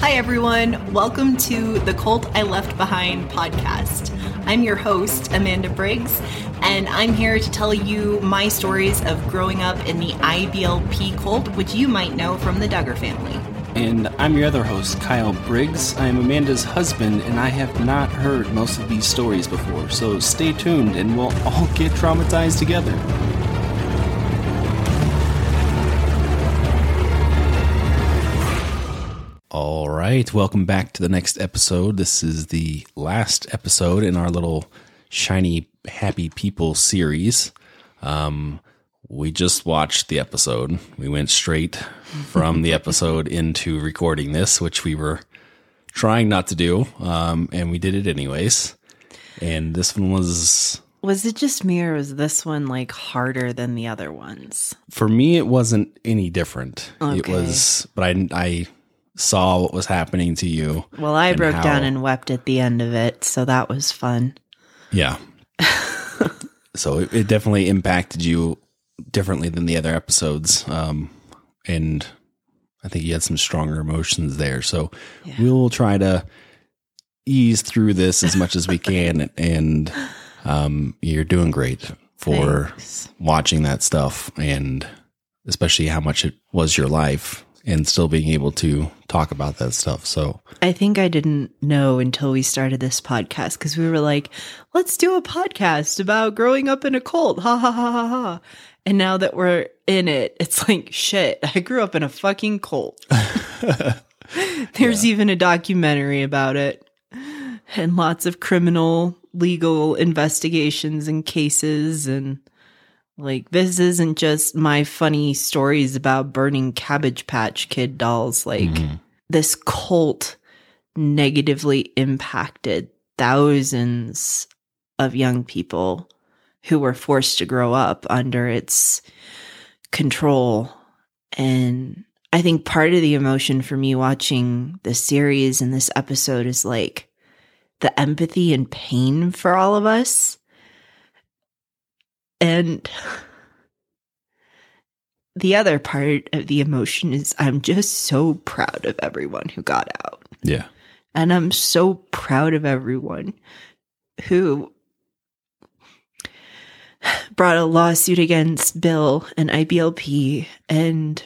Hi, everyone. Welcome to the Cult I Left Behind podcast. I'm your host, Amanda Briggs, and I'm here to tell you my stories of growing up in the IBLP cult, which you might know from the Duggar family. And I'm your other host, Kyle Briggs. I am Amanda's husband, and I have not heard most of these stories before, so stay tuned and we'll all get traumatized together. Right, welcome back to the next episode. This is the last episode in our little shiny happy people series. Um, we just watched the episode. We went straight from the episode into recording this, which we were trying not to do, um, and we did it anyways. And this one was Was it just me or was this one like harder than the other ones? for me. It wasn't any different. It was, but I I saw what was happening to you. Well, I broke how- down and wept at the end of it, so that was fun. Yeah. so it, it definitely impacted you differently than the other episodes. Um, and I think you had some stronger emotions there. So we'll try to ease through this as much as we can. And um, you're doing great for Thanks. watching that stuff and especially how much it was your life and still being able to talk about that stuff. So I think I didn't know until we started this podcast because we were like, let's do a podcast about growing up in a cult. Ha ha ha ha ha. And now that we're in it, it's like, shit, I grew up in a fucking cult. There's even a documentary about it and lots of criminal legal investigations and cases. And like, this isn't just my funny stories about burning Cabbage Patch Kid dolls. Like, mm-hmm. this cult negatively impacted thousands of young people who were forced to grow up under its control. And I think part of the emotion for me watching this series and this episode is like the empathy and pain for all of us. And the other part of the emotion is I'm just so proud of everyone who got out. yeah. And I'm so proud of everyone who brought a lawsuit against Bill and IBLP and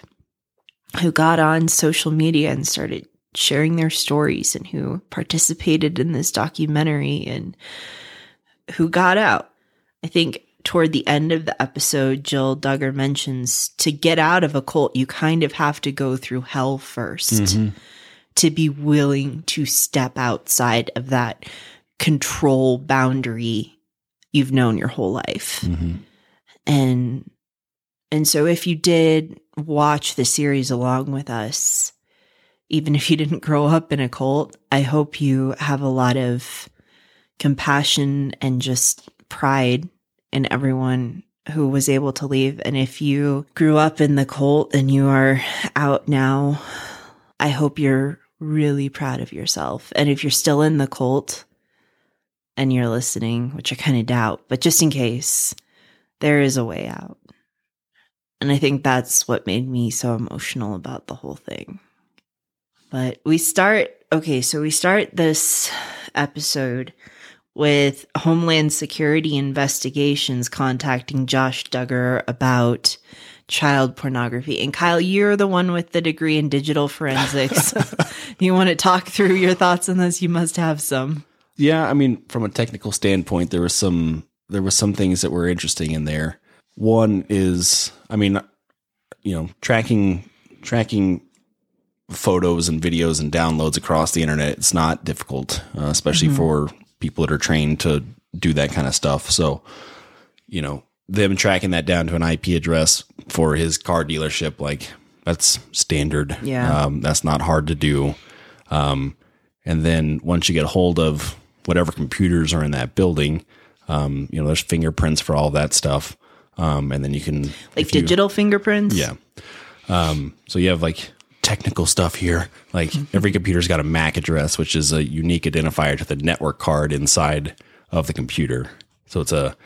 who got on social media and started sharing their stories and who participated in this documentary and who got out. I think toward the end of the episode, Jill Duggar mentions to get out of a cult, you kind of have to go through hell 1st to be willing to step outside of that control boundary you've known your whole life. Mhm. And and so if you did watch the series along with us, even if you didn't grow up in a cult, I hope you have a lot of compassion and just pride in everyone who was able to leave. And if you grew up in the cult and you are out now, I hope you're really proud of yourself. And if you're still in the cult and you're listening, which I kind of doubt, but just in case, there is a way out. And I think that's what made me so emotional about the whole thing. But we start, okay, so we start this episode with Homeland Security investigations contacting Josh Duggar about child pornography. And Kyle, you're the one with the degree in digital forensics. you want to talk through your thoughts on this? You must have some. Yeah, I mean, from a technical standpoint, there was some there was some things that were interesting in there. One is, I mean, you know, tracking tracking photos and videos and downloads across the internet. It's not difficult, uh, especially for people that are trained to do that kind of stuff. So, you know, them tracking that down to an IP address for his car dealership, like that's standard. Yeah. um, that's not hard to do. Um, and then once you get a hold of whatever computers are in that building, um, you know, there's fingerprints for all that stuff. Um, and then you can Like if you- digital fingerprints? yeah. Um, so you have like technical stuff here. Like mm-hmm. every computer's got a MAC address, which is a unique identifier to the network card inside of the computer. So it's a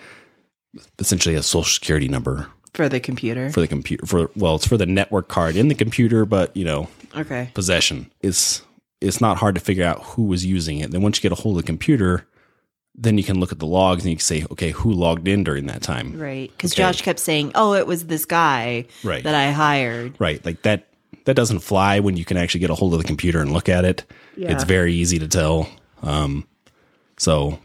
essentially a social security number For the computer. for the computer. For well, it's for the network card in the computer, but you know, okay. possession. It's it's not hard to figure out who was using it. Then once you get a hold of the computer, then you can look at the logs and you can say, okay, who logged in during that time? Right. Because Okay. Josh kept saying, oh, it was this guy Right. that I hired. Right. Like that that doesn't fly when you can actually get a hold of the computer and look at it. Yeah. It's very easy to tell. Um so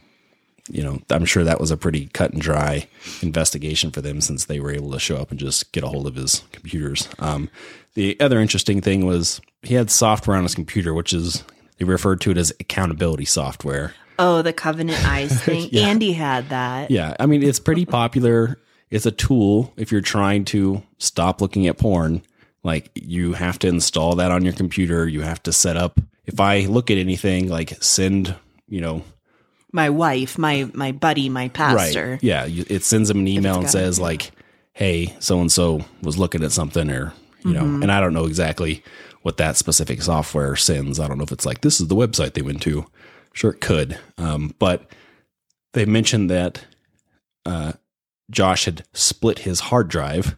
you know, I'm sure that was a pretty cut and dry investigation for them since they were able to show up and just get a hold of his computers. Um the other interesting thing was he had software on his computer which is they referred to it as accountability software. Oh, the Covenant Eyes thing. Yeah. Andy had that. Yeah, I mean it's pretty popular. It's a tool if you're trying to stop looking at porn. Like you have to install that on your computer. You have to set up. If I look at anything, like send, you know, My wife, my my buddy, my pastor. right? Yeah, it sends them an email and says it, like, "Hey, so and so was looking at something," or you know, Mm-hmm. and I don't know exactly what that specific software sends. I don't know if it's like this is the website they went to. Sure, it could, um, but they mentioned that uh, Josh had split his hard drive.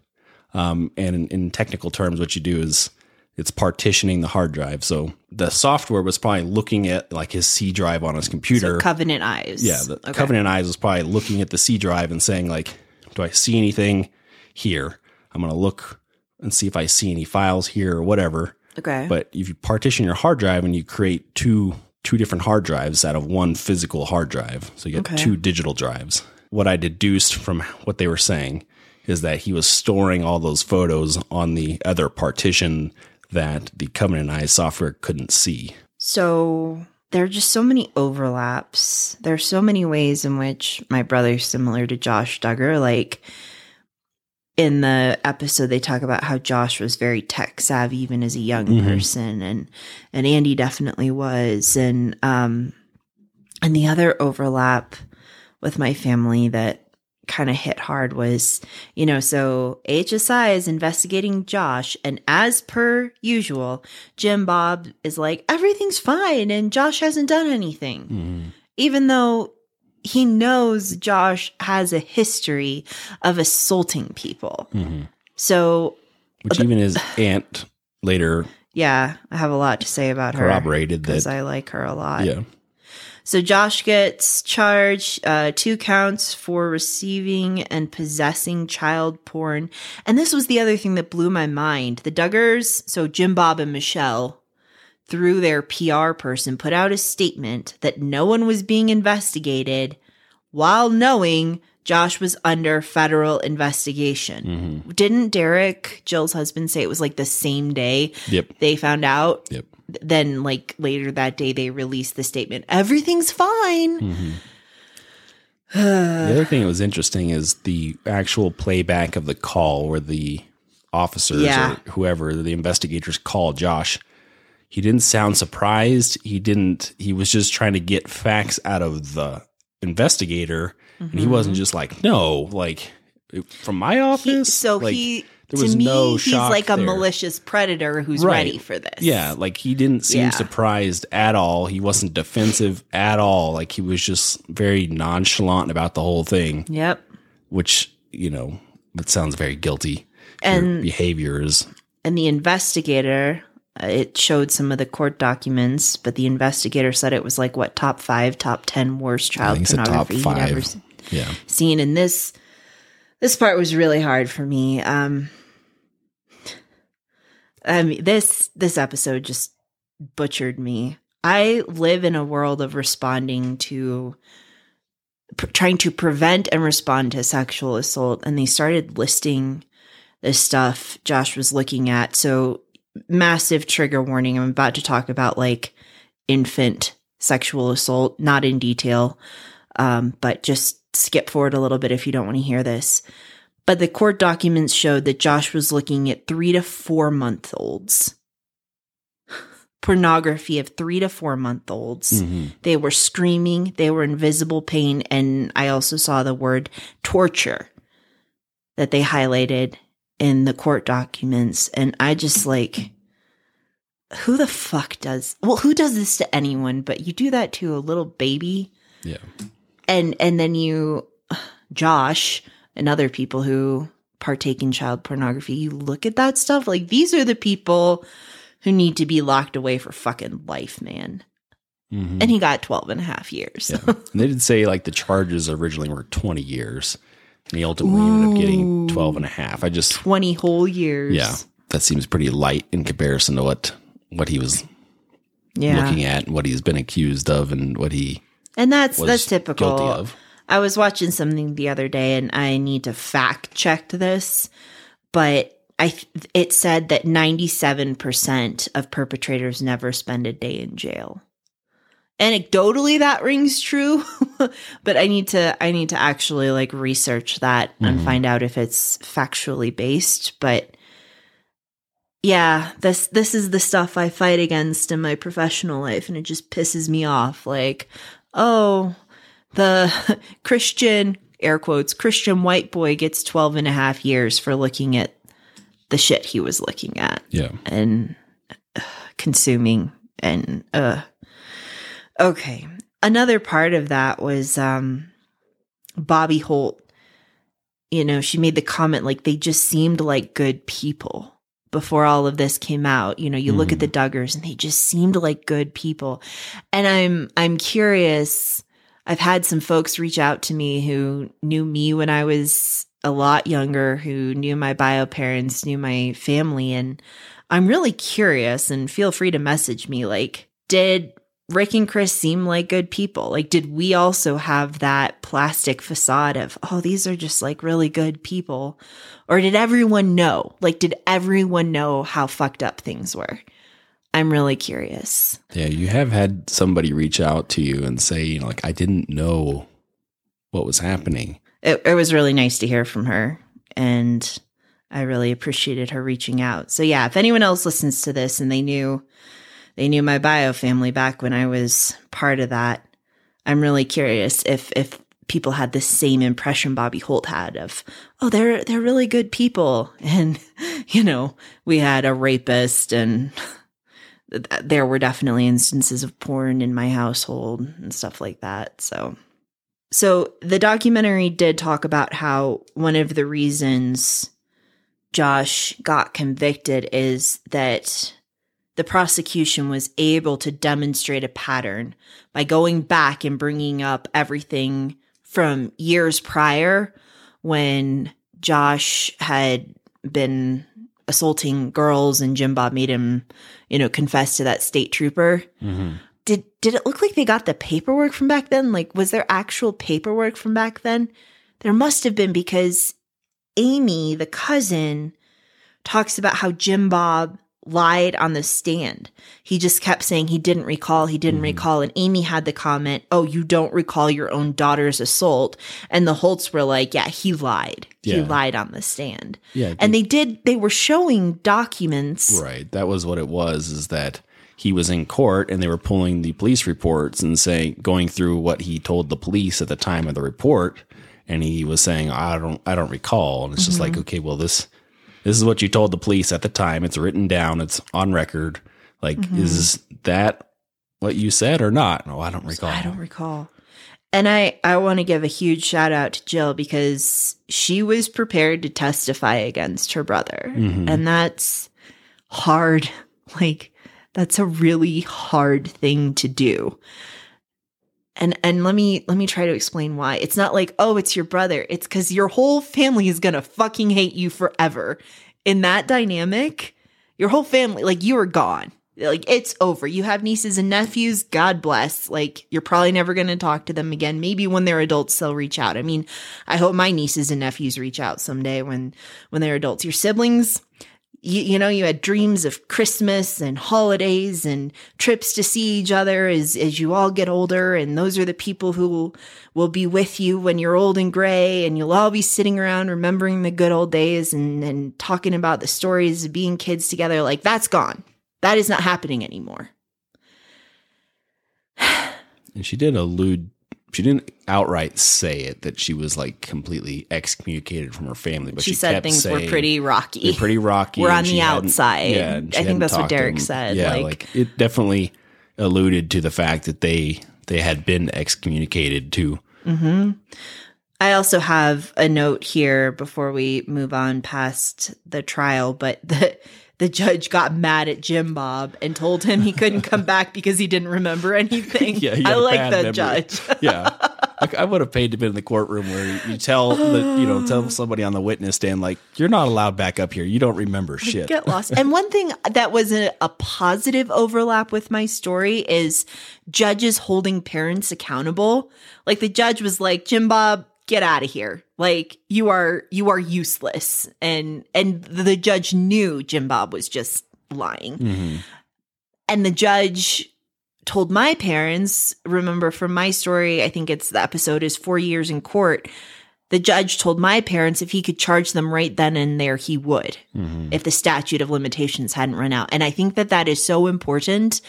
Um, and in, in technical terms, what you do is it's partitioning the hard drive. So the software was probably looking at like his C drive on his computer. Covenant Eyes. yeah, the Okay. Covenant Eyes was probably looking at the C drive and saying like, "Do I see anything here? I'm going to look and see if I see any files here or whatever." Okay. But if you partition your hard drive and you create two two different hard drives out of one physical hard drive, so you get Okay. two digital drives. What I deduced from what they were saying is that he was storing all those photos on the other partition that the Covenant Eyes software couldn't see. So there are just so many overlaps. There are so many ways in which my brother's similar to Josh Duggar. Like in the episode, they talk about how Josh was very tech savvy even as a young Mhm. person, and and Andy definitely was. And um, and the other overlap with my family that kind of hit hard was, you know, so HSI is investigating Josh, and as per usual, Jim Bob is like, everything's fine, and Josh hasn't done anything. Even though he knows Josh has a history of assaulting people. Mhm. So, Which even his aunt later yeah, I have a lot to say about her. corroborated Because that. I like her a lot. yeah. So Josh gets charged uh, two counts for receiving and possessing child porn. And this was the other thing that blew my mind. The Duggars, so Jim Bob and Michelle, through their PR person, put out a statement that no one was being investigated while knowing Josh was under federal investigation. Mhm. Didn't Derick, Jill's husband, say it was like the same day Yep. they found out? Yep. then like later that day they released the statement everything's fine Mhm. The other thing that was interesting is the actual playback of the call where the officers Yeah. or whoever the investigators called Josh. He didn't sound surprised. He didn't. He was just trying to get facts out of the investigator, and he wasn't just like, "No, like from my He- office." so Like, he there to me no he's like a there. malicious predator who's Right. ready for this Yeah, like he didn't seem Yeah. surprised at all. He wasn't defensive at all. Like he was just very nonchalant about the whole thing. yep which you know it sounds very guilty And- behaviors. and the investigator it showed some of the court documents but the investigator said it was like what top five top 10 worst child think it's a top pornography he'd ever five. yeah. seen. And this this part was really hard for me. Um i mean this this episode just butchered me. I live in a world of responding to pr- trying to prevent and respond to sexual assault and they started listing the stuff josh was looking at. So massive trigger warning i'm about to talk about like infant sexual assault not in detail um, but just skip forward a little bit if you don't want to hear this. But the court documents showed that Josh was looking at three to four month olds. Pornography of three to four month olds. Mhm. They were screaming, they were in visible pain, and I also saw the word torture that they highlighted in the court documents. And I just like, who the fuck does, well, who does this to anyone? But you do that to a little baby yeah and and then you josh and other people who partake in child pornography you look at that stuff like these are the people who need to be locked away for fucking life, man. Mhm. And he got 12 and a half years. Yeah. and they did say like the charges originally were 20 years. And he ultimately ended up getting 12 and a half. I just, 20 whole years. yeah, that seems pretty light in comparison to what, what he was Yeah. looking at and what he's been accused of and what he and that's that's typical. guilty of. I was watching something the other day and I need to fact check this, but I it said that 97% of perpetrators never spend a day in jail. Anecdotally that rings true, but I need to I need to actually like research that and Mhm. find out if it's factually based, but yeah, this this is the stuff I fight against in my professional life and it just pisses me off like oh the Christian, air quotes, Christian white boy gets 12 and a half years for looking at the shit he was looking at Yeah. and uh, consuming. And, uh, okay. Another part of that was, um, Bobye Holt. You know, she made the comment like they just seemed like good people before all of this came out. You know, you look at the Duggars and they just seemed like good people. And I'm I'm curious. I've had some folks reach out to me who knew me when I was a lot younger, who knew my bio parents, knew my family, and I'm really curious and feel free to message me. Like, did Rick and Chris seem like good people? Like, did we also have that plastic facade of, oh, these are just like really good people? Or did everyone know? Like, did everyone know how fucked up things were? I'm really curious. Yeah. You have had somebody reach out to you and say, you know, like, I didn't know what was happening. It, it was really nice to hear from her. And I really appreciated her reaching out. So yeah, if anyone else listens to this and they knew they knew my bio family back when I was part of that, I'm really curious if if people had the same impression Bobye Holt had of, oh, they're they're really good people. And, you know, we had a rapist and there were definitely instances of porn in my household and stuff like that. So so the documentary did talk about how one of the reasons Josh got convicted is that the prosecution was able to demonstrate a pattern by going back and bringing up everything from years prior when Josh had been assaulting girls and Jim Bob made him, you know, confess to that state trooper Mm-hmm. did did it look like they got the paperwork from back then? Like was there actual paperwork from back then? There must have been because Amy, the cousin, talks about how Jim Bob lied on the stand. He just kept saying he didn't recall, he didn't Mhm. recall. And Amy had the comment, Oh, you don't recall your own daughter's assault. And the Holts were like, Yeah, he lied. He lied on the stand. Yeah. And they did, they were showing documents. Right. That was what it was is that he was in court and they were pulling the police reports and saying going through what he told the police at the time of the report and he was saying I don't I don't recall and it's just like okay well this this is what you told the police at the time it's written down it's on record like is that what you said or not no I don't recall I don't recall. And I, I want to give a huge shout out to Jill because she was prepared to testify against her brother. Mhm. And that's hard. Like, that's a really hard thing to do. And and let me let me try to explain why. It's not like, oh, it's your brother. It's because your whole family is gonna fucking hate you forever. In that dynamic, your whole family, like you are gone. Like it's over. You have nieces and nephews, God bless. Like you're probably never gonna talk to them again. Maybe when they're adults, they'll reach out. I mean, I hope my nieces and nephews reach out someday when when they're adults. Your siblings, you, you know, you had dreams of Christmas and holidays and trips to see each other as, as you all get older. And those are the people who will, will be with you when you're old and gray. And you'll all be sitting around remembering the good old days and, and talking about the stories of being kids together. Like that's gone. That is not happening anymore. and she did allude she didn't outright say it that she was like completely excommunicated from her family but she, she, said things were pretty rocky. They're pretty rocky. We're on the outside. she I think that's what Derick said, Yeah, like- like, it definitely alluded to the fact that they they had been excommunicated too. hmm I also have a note here before we move on past the trial, but the the judge got mad at Jim Bob and told him he couldn't come back because he didn't remember anything. Yeah, I like the memory. judge. yeah. Like I would have paid to be in the courtroom where you tell the you know tell somebody on the witness stand like you're not allowed back up here. You don't remember shit. Get lost. and one thing that was a, a positive overlap with my story is judges holding parents accountable. Like the judge was like, Jim Bob, get out of here. Like you are you are useless. And and the judge knew Jim Bob was just lying. Mhm. And the judge told my parents, remember from my story, I think it's the episode is four years in court. The judge told my parents if he could charge them right then and there, he would, Mhm. if the statute of limitations hadn't run out. And I think that that is so important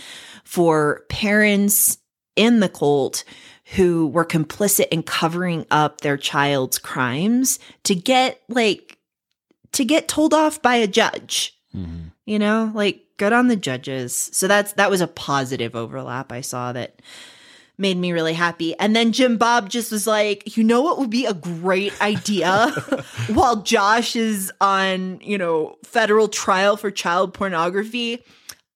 for parents in the cult who were complicit in covering up their child's crimes to get like, to get told off by a judge. Mhm. you know like good on the judges. So that's that was a positive overlap i saw that made me really happy. And then jim bob just was like you know what would be a great idea? While josh is on you know federal trial for child pornography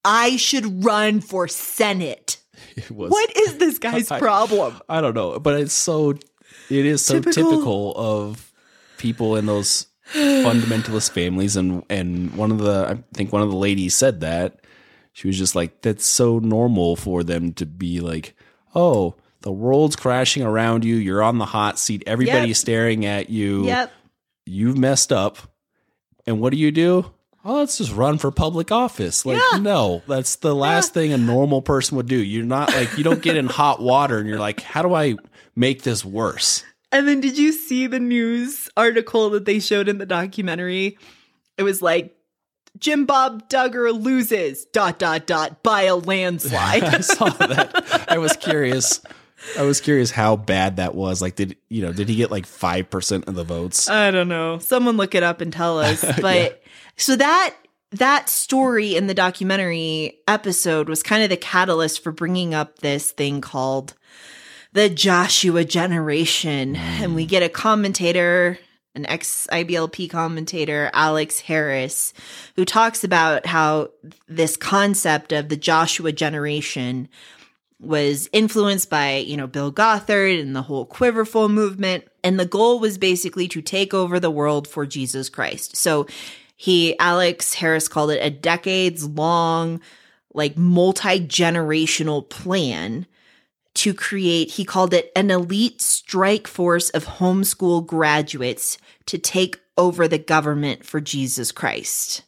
i should run for senate It was what is this guy's I- problem I don't know, but it's so it is so Typical. typical, of people in those fundamentalist families and and one of the I think one of the ladies said that she was just like that's so normal for them to be like, "Oh, the world's crashing around you, you're on the hot seat, everybody's Yep. staring at you. yep You've messed up." And what do you do? Oh, let's just run for public office. Like, Yeah. no, that's the last thing a normal person would do. You're not like, you don't get in hot water and you're like, how do I make this worse? And then did you see the news article that they showed in the documentary? It was like Jim Bob Duggar loses dot dot dot by a landslide. I saw that. I was curious. I was curious how bad that was. Like, did you know? Did he get like five percent of the votes? I don't know. Someone look it up and tell us. But so that that story in the documentary episode was kind of the catalyst for bringing up this thing called the Joshua generation. And we mm. get a commentator, an ex IBLP commentator, Alex Harris, who talks about how this concept of the Joshua generation was influenced by, you know, Bill Gothard and the whole Quiverful movement. And the goal was basically to take over the world for Jesus Christ. So he, Alex Harris called it a decades long, like multi generational plan to create, he called it an elite strike force of homeschool graduates to take over the government for Jesus Christ.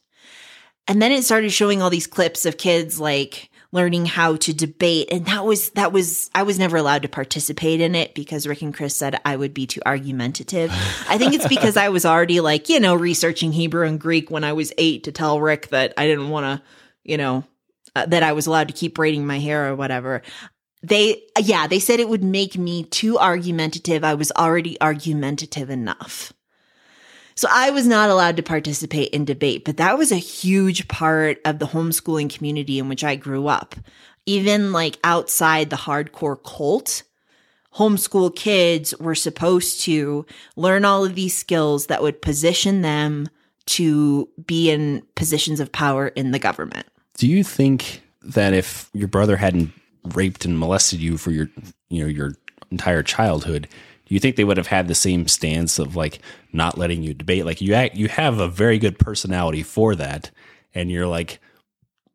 And then it started showing all these clips of kids like learning how to debate. And that was, that was, I was never allowed to participate in it because Rick and Chris said I would be too argumentative. I think it's because I was already like, you know, researching Hebrew and Greek when I was eight to tell Rick that I didn't want to, you know, uh, that I was allowed to keep braiding my hair or whatever. They, yeah, they said it would make me too argumentative. I was already argumentative enough. So I was not allowed to participate in debate, but that was a huge part of the homeschooling community in which I grew up. Even like outside the hardcore cult, homeschool kids were supposed to learn all of these skills that would position them to be in positions of power in the government. Do you think that if your brother hadn't raped and molested you for your, you know, your entire childhood, do you think they would have had the same stance of like not letting you debate? Like you act, you have a very good personality for that, and you're like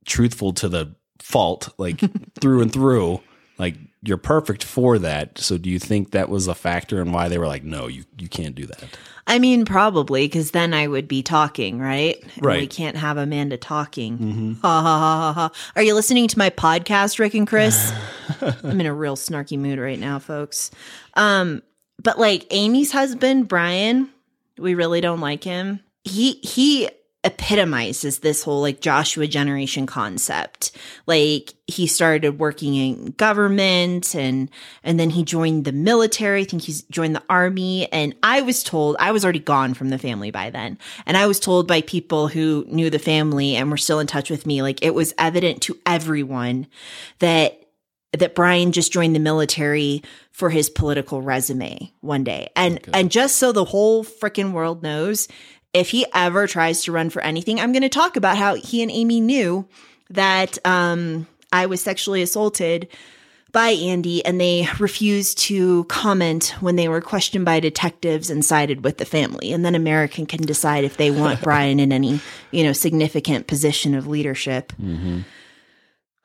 truthful to the fault, like through and through. Like you're perfect for that. So do you think that was a factor in why they were like, no, you you can't do that? I mean, probably because then I would be talking, right? And Right. we can't have Amanda talking. Ha, ha, ha, ha, ha. Are you listening to my podcast, Rick and Chris? I'm in a real snarky mood right now, folks. Um, but like Amy's husband, Brian, we really don't like him. He he epitomizes this whole like Joshua generation concept. Like he started working in government and and then he joined the military. I think he's joined the army and I was told I was already gone from the family by then. And I was told by people who knew the family and were still in touch with me like it was evident to everyone that that Brian just joined the military for his political resume one day. And and just so the whole freaking world knows, if he ever tries to run for anything, I'm going to talk about how he and Amy knew that um, I was sexually assaulted by Andy and they refused to comment when they were questioned by detectives and sided with the family. And then American can decide if they want Brian in any, you know, significant position of leadership. Mm-hmm.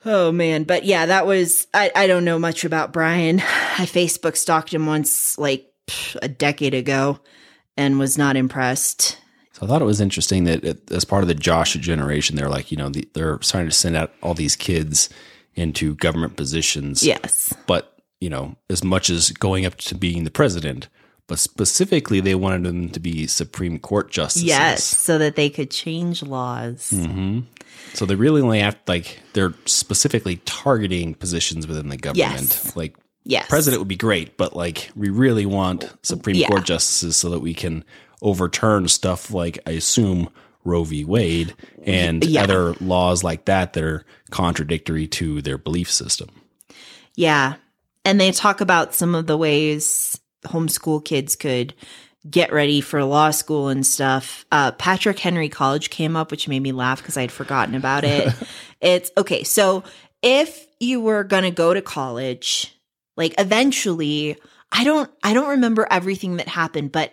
Oh man, but yeah, that was I, I don't know much about Brian. I Facebook stalked him once like a decade ago and was not impressed. So I thought it was interesting that it, as part of the Joshua generation, they're like, you know, the, they're starting to send out all these kids into government positions. Yes. But, you know, as much as going up to being the president, but specifically they wanted them to be Supreme Court justices. Yes, so that they could change laws. hmm So they really only have like they're specifically targeting positions within the government. Yes. Like Yes. president would be great, but like we really want Supreme Yeah. Court justices so that we can overturn stuff like I assume Roe v. Wade and Yeah. other laws like that that are contradictory to their belief system. Yeah. And they talk about some of the ways homeschool kids could get ready for law school and stuff. Uh, Patrick Henry College came up, which made me laugh because I'd forgotten about it. it's okay. So if you were going to go to college, like eventually, I don't, I don't remember everything that happened, but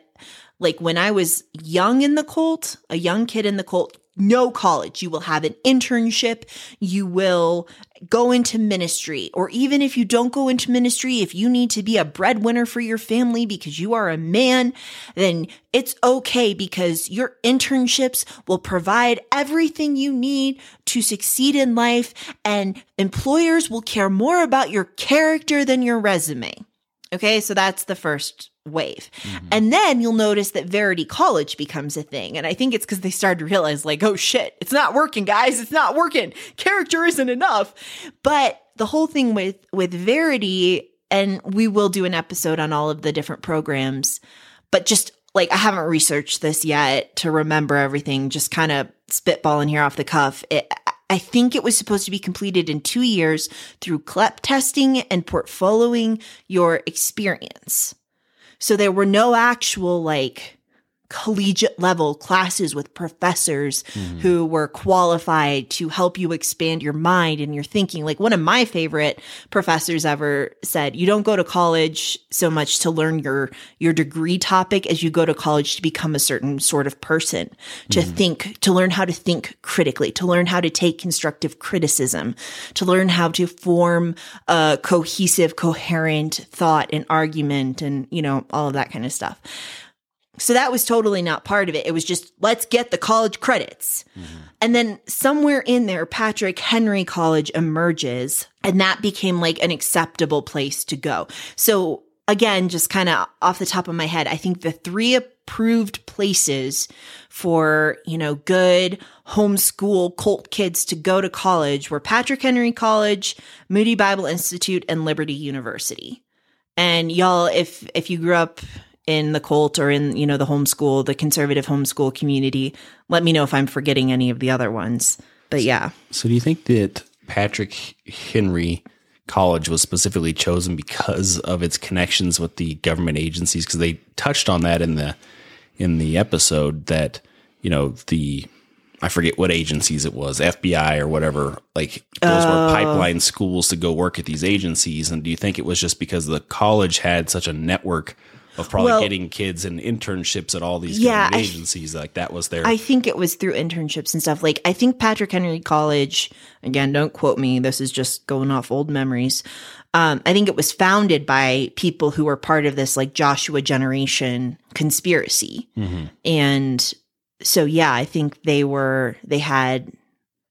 like when I was young in the cult, a young kid in the cult, no college. You will have an internship. You will go into ministry. Or even if you don't go into ministry, if you need to be a breadwinner for your family because you are a man, then it's okay because your internships will provide everything you need to succeed in life and employers will care more about your character than your resume. Okay, so that's the first wave. Mm-hmm. And then you'll notice that Verity College becomes a thing. And I think it's because they started to realize, like, oh shit, it's not working, guys. It's not working. Character isn't enough. But the whole thing with with Verity, and we will do an episode on all of the different programs, but just like I haven't researched this yet to remember everything, just kind of spitballing here off the cuff. It, I think it was supposed to be completed in two years through CLEP testing and portfolioing your experience. So there were no actual like collegiate level classes with professors mm-hmm. who were qualified to help you expand your mind and your thinking. Like one of my favorite professors ever said, you don't go to college so much to learn your, your degree topic as you go to college to become a certain sort of person, to mm-hmm. think, to learn how to think critically, to learn how to take constructive criticism, to learn how to form a cohesive, coherent thought and argument and, you know, all of that kind of stuff. So that was totally not part of it. It was just, let's get the college credits. Mm-hmm. And then somewhere in there, Patrick Henry College emerges, and that became like an acceptable place to go. So again, just kind of off the top of my head, I think the three approved places for, you know, good homeschool cult kids to go to college were Patrick Henry College, Moody Bible Institute, and Liberty University. And y'all, if if you grew up in the cult or in you know the homeschool, the conservative homeschool community, let me know if I'm forgetting any of the other ones. But yeah, So do you think that Patrick Henry College was specifically chosen because of its connections with the government agencies? Because they touched on that in the in the episode that you know the I forget what agencies it was, FBI or whatever. Like those were oh. pipeline schools to go work at these agencies. And do you think it was just because the college had such a network of probably Well- getting kids and internships at all these Yeah, agencies? Like that was their I think it was through internships and stuff. Like I think Patrick Henry College, again, don't quote me. This is just going off old memories. Um, I think it was founded by people who were part of this like Joshua generation conspiracy. And so yeah, I think they were they had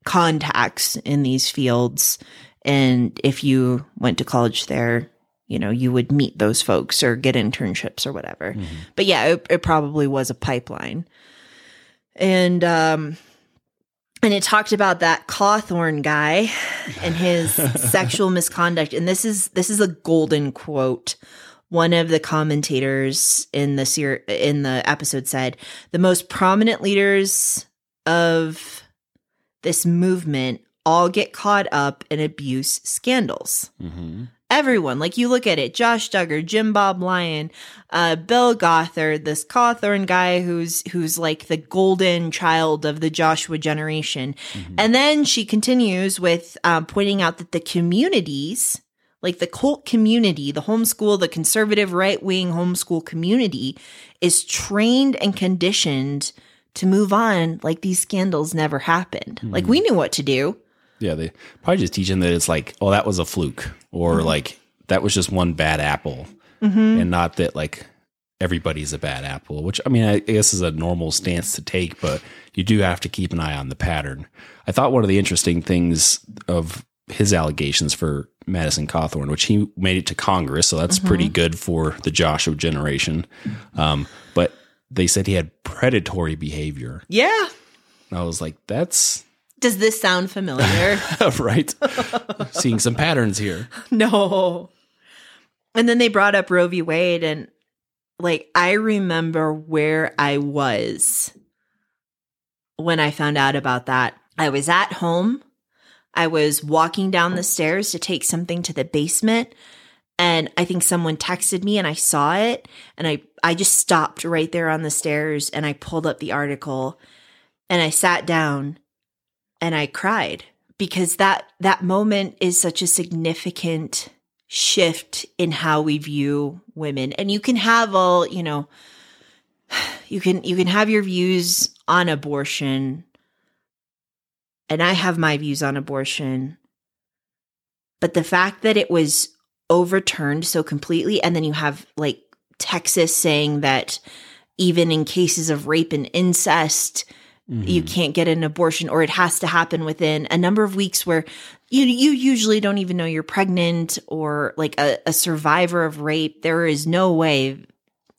contacts in these fields and if you went to college there, you know, you would meet those folks or get internships or whatever. But yeah, it, it probably was a pipeline. And um and it talked about that Cawthorn guy and his sexual misconduct. And this is this is a golden quote. One of the commentators in the ser- in the episode said, "The most prominent leaders of this movement all get caught up in abuse scandals. Mhm. Everyone. Like you look at it, Josh Duggar, Jim Bob Lyon, uh, Bill Gothard, this Cawthorn guy who's who's like the golden child of the Joshua generation. And then she continues with um, pointing out that the communities, like the cult community, the homeschool, the conservative right wing homeschool community, is trained and conditioned to move on like these scandals never happened. Like we knew what to do. Yeah, they probably just teaching that it's like, oh, that was a fluke, or mm-hmm. like that was just one bad apple, mm-hmm. and not that like everybody's a bad apple. Which I mean, I guess is a normal stance to take, but you do have to keep an eye on the pattern. I thought one of the interesting things of his allegations for Madison Cawthorn, which he made it to Congress, so that's pretty mm-hmm. good for the Joshua generation. Um, but they said he had predatory behavior. Yeah. And I was like, that's Does this sound familiar? right. Seeing some patterns here. no. And then they brought up Roe v. Wade, and like I remember where I was when I found out about that. I was at home. I was walking down the stairs to take something to the basement. And I think someone texted me and I saw it. And I, I just stopped right there on the stairs and I pulled up the article and I sat down and I cried because that, that moment is such a significant shift in how we view women. And you can have all, you know, you can, you can have your views on abortion and I have my views on abortion. But the fact that it was overturned so completely, and then you have like Texas saying that even in cases of rape and incest, you mm-hmm. can't get an abortion or it has to happen within a number of weeks where you you usually don't even know you're pregnant or like a, a survivor of rape. There is no way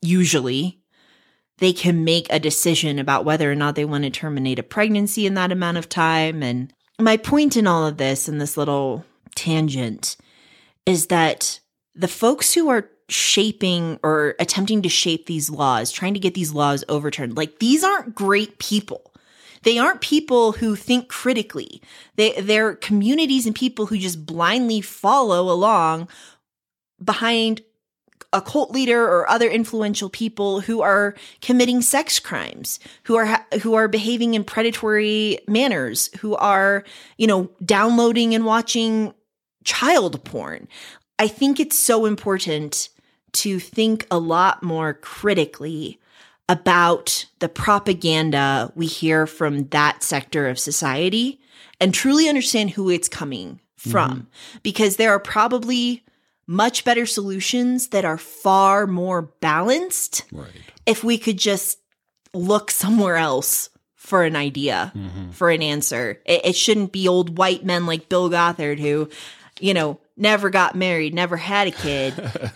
usually they can make a decision about whether or not they want to terminate a pregnancy in that amount of time. And my point in all of this, in this little tangent, is that the folks who are shaping or attempting to shape these laws, trying to get these laws overturned, like these aren't great people. They aren't people who think critically. They, they're communities and people who just blindly follow along behind a cult leader or other influential people who are committing sex crimes, who are who are behaving in predatory manners, who are, you know, downloading and watching child porn. I think it's so important to think a lot more critically about the propaganda we hear from that sector of society and truly understand who it's coming mm-hmm. from because there are probably much better solutions that are far more balanced Right. if we could just look somewhere else for an idea, mm-hmm. for an answer. It, it shouldn't be old white men like Bill Gothard who, you know, never got married, never had a kid,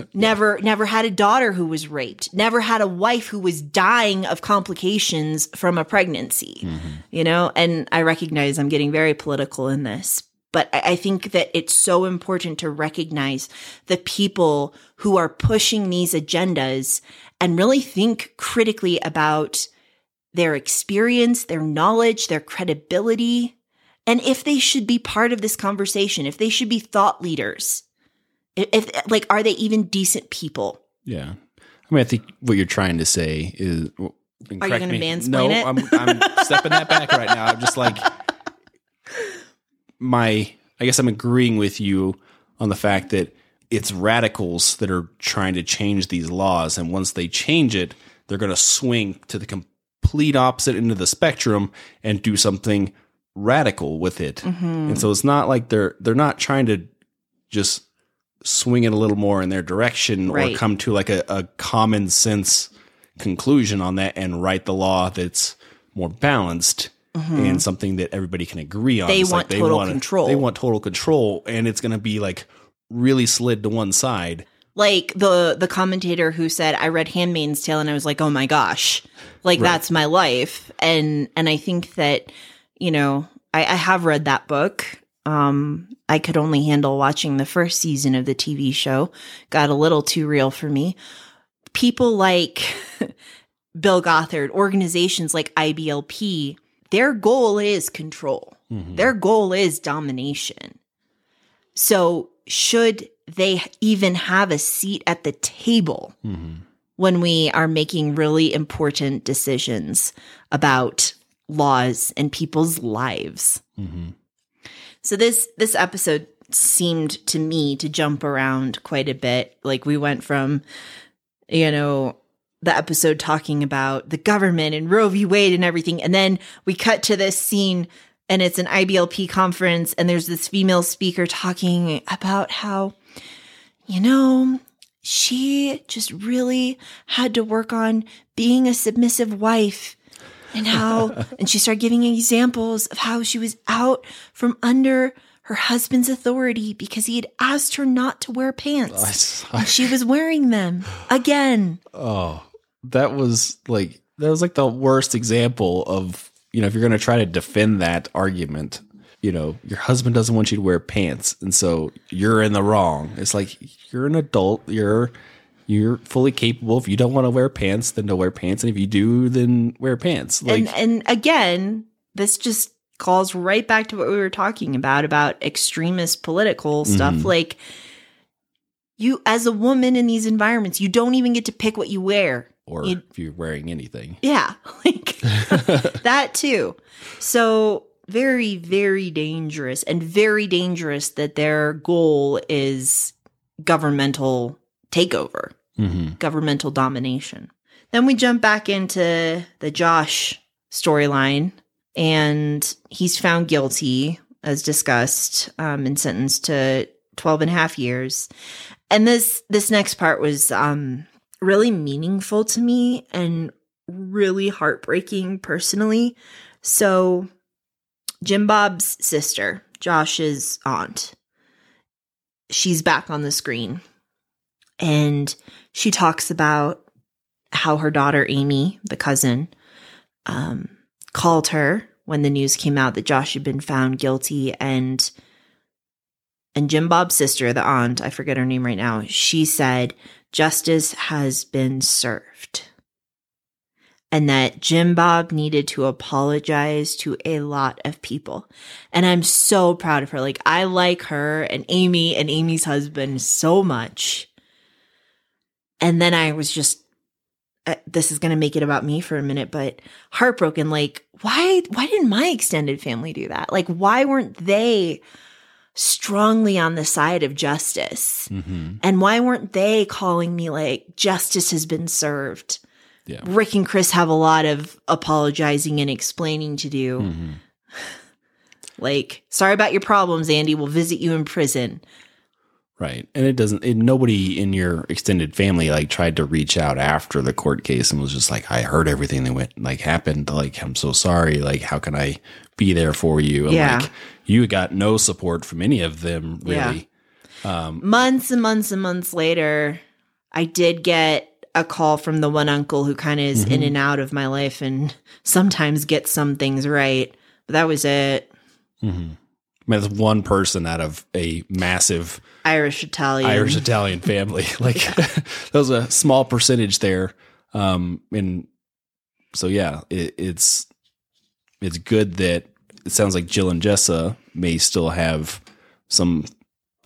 never never had a daughter who was raped, never had a wife who was dying of complications from a pregnancy. Mm-hmm. You know, and I recognize I'm getting very political in this, but I, I think that it's so important to recognize the people who are pushing these agendas and really think critically about their experience, their knowledge, their credibility, and if they should be part of this conversation, if they should be thought leaders. If, if like are they even decent people? Yeah. I mean, I think what you're trying to say is. Well, are you gonna mansplain no, it? I'm, I'm stepping that back right now. I'm just like my. I guess I'm agreeing with you on the fact that it's radicals that are trying to change these laws, and once they change it, they're going to swing to the complete opposite end of the spectrum and do something radical with it. Mm-hmm. And so it's not like they're they're not trying to just swing it a little more in their direction Right. or come to like a, a common sense conclusion on that and write the law that's more balanced and something that everybody can agree on. Mm-hmm. They It's want total wanna- control. They want total control, and it's going to be like really slid to one side. Like the the commentator who said I read Handmaid's Tale and I was like, "Oh my gosh." Like that's my life. And and I think that you know, I, I have read that book. Um I could only handle watching the first season of the TV show. Got a little too real for me. People like Bill Gothard, organizations like IBLP, their goal is control. Their goal is domination. So, should they even have a seat at the table hmm when we are making really important decisions about laws and people's lives. hmm So this this episode seemed to me to jump around quite a bit. Like we went from you know the episode talking about the government and Roe v. Wade and everything, and then we cut to this scene and it's an IBLP conference and there's this female speaker talking about how you know she just really had to work on being a submissive wife and how and she started giving examples of how she was out from under her husband's authority because he had asked her not to wear pants oh, I, and she was wearing them again oh, that was like that was like the worst example of you know if you're going to try to defend that argument, you know your husband doesn't want you to wear pants, and so you're in the wrong. It's like you're an adult. You're you're fully capable. If you don't want to wear pants, then don't wear pants, and if you do, then wear pants. Like and and again this just calls right back to what we were talking about about extremist political stuff Mhm. like you as a woman in these environments you don't even get to pick what you wear or you- if you're wearing anything. yeah like that too so very very dangerous and very dangerous that their goal is governmental takeover hmm governmental domination. Then we jump back into the Josh storyline, and he's found guilty, as discussed, um, and sentenced to 12 and a half years. And this this next part was um, really meaningful to me and really heartbreaking personally. So, Jim Bob's sister, Josh's aunt, she's back on the screen and she talks about how her daughter Amy, the cousin, um, called her when the news came out that Josh had been found guilty, and and Jim Bob's sister, the aunt, I forget her name right now, she said justice has been served. And that Jim Bob needed to apologize to a lot of people. And I'm so proud of her. Like, I like her and Amy and Amy's husband so much. And then I was just, uh, this is going to make it about me for a minute, but heartbroken. Like, why, why didn't my extended family do that? Like, why weren't they strongly on the side of justice? hmm And why weren't they calling me like, justice has been served? Yeah. Rick and Chris have a lot of apologizing and explaining to do. hmm Like, sorry about your problems, Andy. We'll visit you in prison. Right. And it doesn't, it, nobody in your extended family like tried to reach out after the court case and was just like, I heard everything that went, like, happened. Like, I'm so sorry. Like, how can I be there for you? And Yeah. like, you got no support from any of them, Yeah. really. Um, months and months and months later, I did get a call from the one uncle who kind of is in Mhm. and out of my life and sometimes gets some things right. But that was it. mhm. I mean, that's one person out of a massive Irish Italian. Irish Italian family. Like, that was a small percentage there. Um, and so, yeah, it, it's, it's good that it sounds like Jill and Jessa may still have some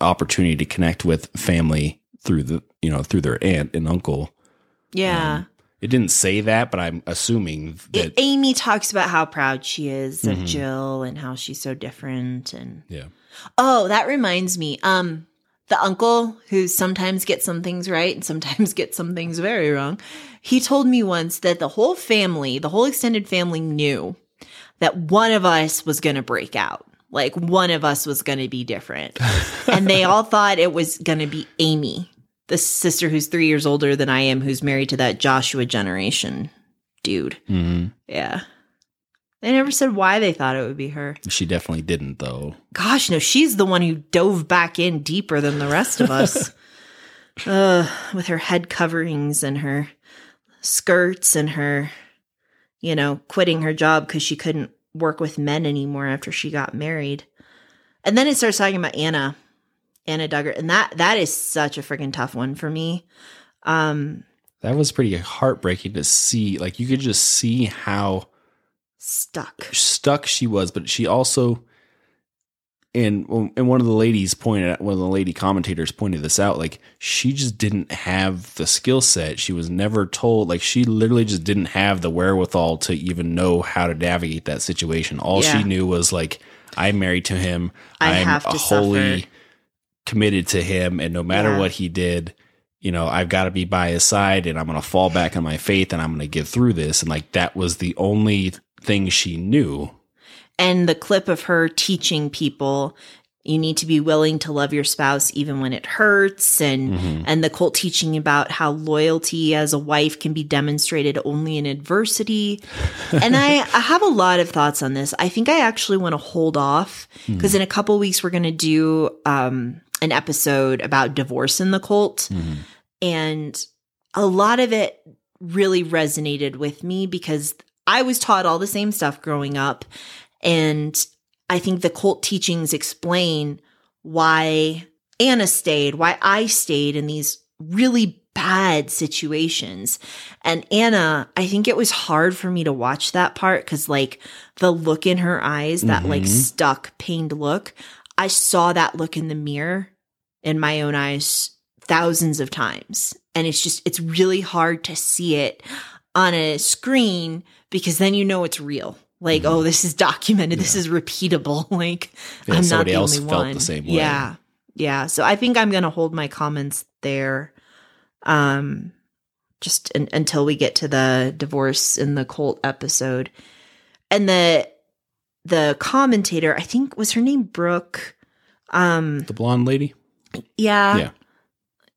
opportunity to connect with family through the, you know, through their aunt and uncle. Yeah. Um, it didn't say that, but I'm assuming that, Amy talks about how proud she is of Mhm. Jill and how she's so different and yeah. Oh, that reminds me. Um, the uncle who sometimes gets some things right and sometimes gets some things very wrong. He told me once that the whole family, the whole extended family knew that one of us was going to break out. Like one of us was going to be different. and they all thought it was going to be Amy, the sister who's 3 years older than I am who's married to that Joshua generation dude. hmm Yeah. They never said why they thought it would be her. She definitely didn't, though. Gosh, no, she's the one who dove back in deeper than the rest of us. uh, with her head coverings and her skirts and her, you know, quitting her job because she couldn't work with men anymore after she got married. And then it starts talking about Anna, Anna Duggar, and that that is such a freaking tough one for me. Um, That was pretty heartbreaking to see. Like, you could just see how stuck. stuck she was, but she also and and one of the ladies pointed out, one of the lady commentators pointed this out. Like she just didn't have the skill set. She was never told. Like she literally just didn't have the wherewithal to even know how to navigate that situation. All Yeah. she knew was like, I'm married to him. I am have to wholly suffer. Committed to him, and no matter Yeah. what he did. You know, I've got to be by his side and I'm going to fall back on my faith and I'm going to get through this. And like, that was the only thing she knew. and the clip of her teaching people you need to be willing to love your spouse even when it hurts and Mm-hmm. and the cult teaching about how loyalty as a wife can be demonstrated only in adversity and I, I have a lot of thoughts on this i think i actually want to hold off because in a couple weeks we're going to do um, an episode about divorce in the cult and a lot of it really resonated with me because I was taught all the same stuff growing up. And I think the cult teachings explain why Anna stayed, why I stayed in these really bad situations. And Anna, I think it was hard for me to watch that part because, like, the look in her eyes, that like mm-hmm. stuck, pained look, I saw that look in the mirror in my own eyes thousands of times. And it's just, it's really hard to see it on a screen because then you know it's real. Like, oh, this is documented. This is repeatable. Like, Yeah, I'm not the else only felt one. the same way. Yeah. Yeah. So I think I'm going to hold my comments there. Um, just un- until we get to the divorce in the cult episode. And the, the commentator, I think was her name Brooke. Um, The blonde lady? yeah. Yeah.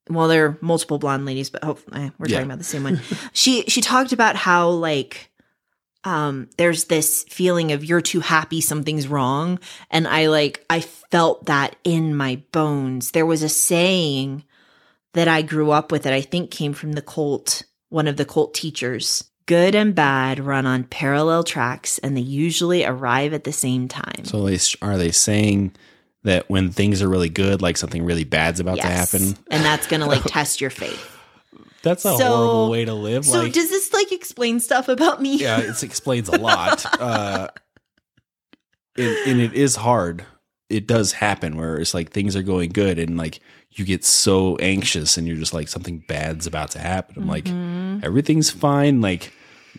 Well, there are multiple blonde ladies, but hopefully we're Yeah. talking about the same one. she she talked about how like um there's this feeling of you're too happy something's wrong and I like I felt that in my bones. There was a saying that I grew up with that I think came from the cult, one of the cult teachers. Good and bad run on parallel tracks and they usually arrive at the same time. So they, are they saying that when things are really good, like something really bad's about to happen? And that's going to like test your faith. That's a So- horrible way to live. So like, does this like explain stuff about me? yeah, it explains a lot. uh, and, and it is hard. It does happen where it's like things are going good and like you get so anxious and you're just like something bad's about to happen. I'm Mm-hmm. like everything's fine. Like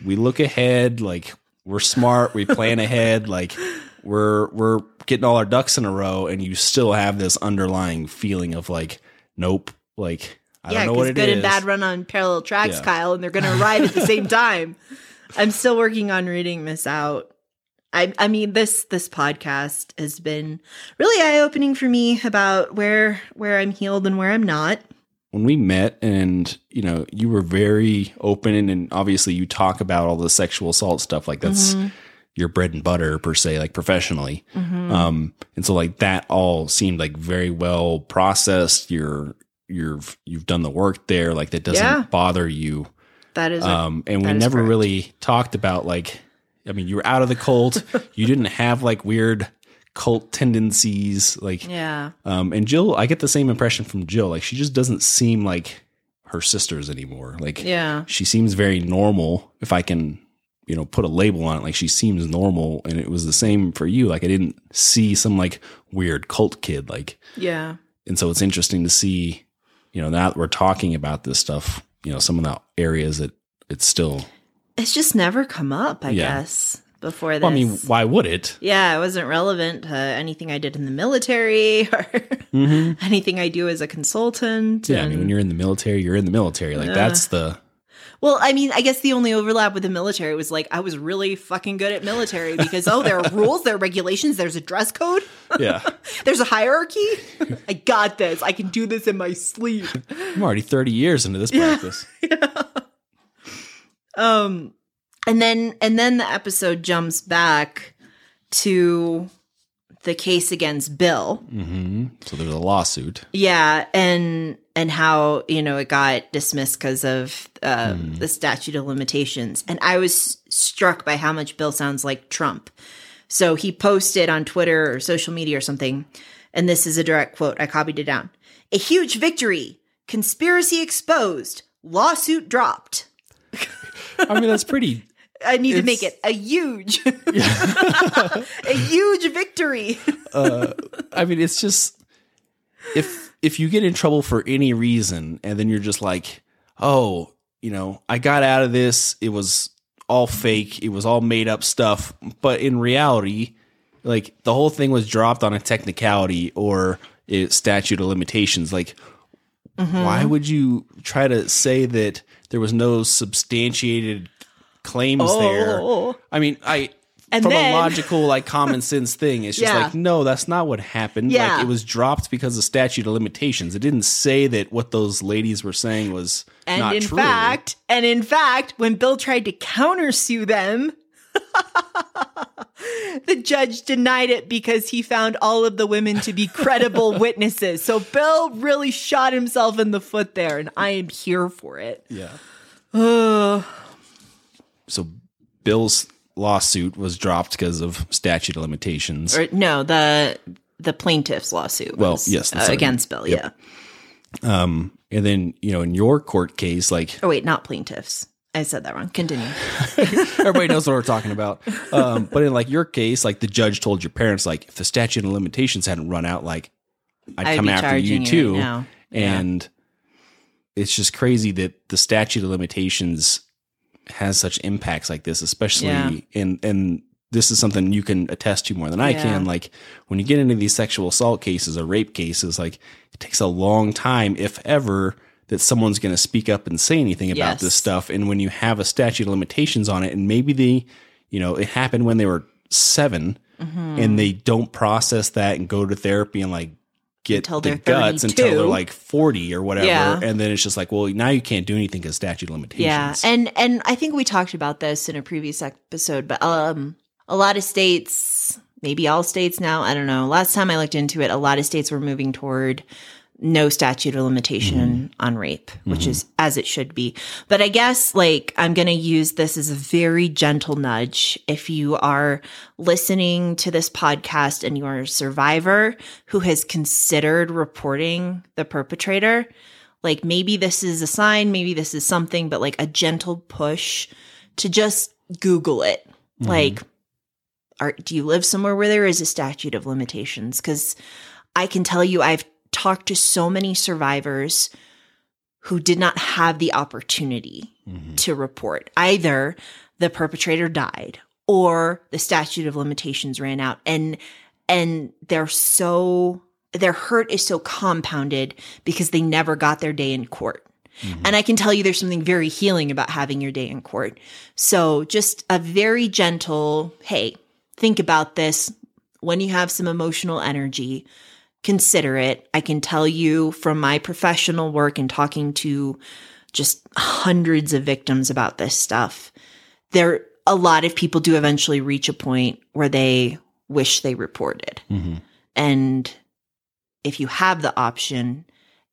we look ahead. Like we're smart. We plan ahead. Like we're we're getting all our ducks in a row, and you still have this underlying feeling of like, nope. Like I yeah, don't know what it good is. and bad run on parallel tracks, Yeah. Kyle, and they're going to arrive at the same time. I'm still working on reading this out. I, I mean this this podcast has been really eye opening for me about where where I'm healed and where I'm not. When we met and you know you were very open and, obviously you talk about all the sexual assault stuff like that's Mm-hmm. your bread and butter per se like professionally um and so like that all seemed like very well processed you're you've you've done the work there like that doesn't Yeah. bother you That is um and we never correct. really talked about like i mean you were out of the cult you didn't have like weird cult tendencies like yeah. um, and Jill, I get the same impression from Jill. Like she just doesn't seem like her sisters anymore. Like Yeah. she seems very normal. If I can, you know, put a label on it, like she seems normal. And it was the same for you. Like I didn't see some like weird cult kid. Like, Yeah. and so it's interesting to see, you know, now that we're talking about this stuff, you know, some of the areas that it's still. It's just never come up, I Yeah. guess, before this. Well, I mean, why would it? yeah, it wasn't relevant to anything I did in the military or anything I do as a consultant. Mm-hmm. Yeah, I mean, when you're in the military, you're in the military. Like that's the Well, I mean, I guess the only overlap with the military was like I was really fucking good at military because oh, there are rules, there are regulations, there's a dress code, yeah. there's a hierarchy. I got this. I can do this in my sleep. I'm already 30 years into this practice. Um and then and then the episode jumps back to the case against Bill. hmm So there's a lawsuit. Yeah, and and how you know it got dismissed because of uh, Hmm. the statute of limitations, and I was struck by how much Bill sounds like Trump. So he posted on Twitter or social media or something, and this is a direct quote. I copied it down. A huge victory, conspiracy exposed, lawsuit dropped. I mean, that's pretty. I need to make it a huge, a huge victory. uh, I mean, it's just if if you get in trouble for any reason, and then you're just like, oh, you know, I got out of this. It was all fake. It was all made up stuff. But in reality, like the whole thing was dropped on a technicality or a statute of limitations. Like, Mm-hmm. why would you try to say that there was no substantiated claims oh. there? Oh. I mean, I And from then- a logical, like common sense thing, it's just Yeah. like, no, that's not what happened. Yeah. Like it was dropped because of statute of limitations. It didn't say that what those ladies were saying was And not in true. fact, and in fact, when Bill tried to countersue them, the judge denied it because he found all of the women to be credible witnesses. So Bill really shot himself in the foot there, and I am here for it. yeah. Oh. So Bill's lawsuit was dropped because of statute of limitations. or no, the the plaintiff's lawsuit. Well, was, yes, uh, against Bill. Yep. Yeah. Um, and then you know, in your court case, like Oh wait, not plaintiffs. I said that wrong. Continue. everybody knows what we're talking about. Um, but in like your case, like the judge told your parents, like if the statute of limitations hadn't run out, like I'd, I'd come after you too. right now. Yeah. And it's just crazy that the statute of limitations has such impacts like this, especially Yeah. and and this is something you can attest to more than I Yeah. can. Like when you get into these sexual assault cases or rape cases, like it takes a long time, if ever, that someone's going to speak up and say anything about Yes. this stuff. And when you have a statute of limitations on it, and maybe they, you know, it happened when they were 7 Mm-hmm. and they don't process that and go to therapy and like get Until the they're guts until they're like 40 or whatever. Yeah. And then it's just like, well, now you can't do anything because statute limitations. Yeah, and and I think we talked about this in a previous episode, but um, a lot of states, maybe all states now, I don't know. Last time I looked into it, a lot of states were moving toward no statute of limitation mm-hmm. on rape, which is mm-hmm. as it should be. But I guess like I'm going to use this as a very gentle nudge. If you are listening to this podcast and you are a survivor who has considered reporting the perpetrator, like maybe this is a sign, maybe this is something, but like a gentle push to just Google it. Mm-hmm. Like, are, do you live somewhere where there is a statute of limitations? Because I can tell you, I've talked to so many survivors who did not have the opportunity mm-hmm. to report. Either the perpetrator died or the statute of limitations ran out and and they're so their hurt is so compounded because they never got their day in court. Mm-hmm. And I can tell you there's something very healing about having your day in court. So just a very gentle, hey, think about this when you have some emotional energy consider it. I can tell you from my professional work and talking to just hundreds of victims about this stuff, there a lot of people do eventually reach a point where they wish they reported. Mhm. And if you have the option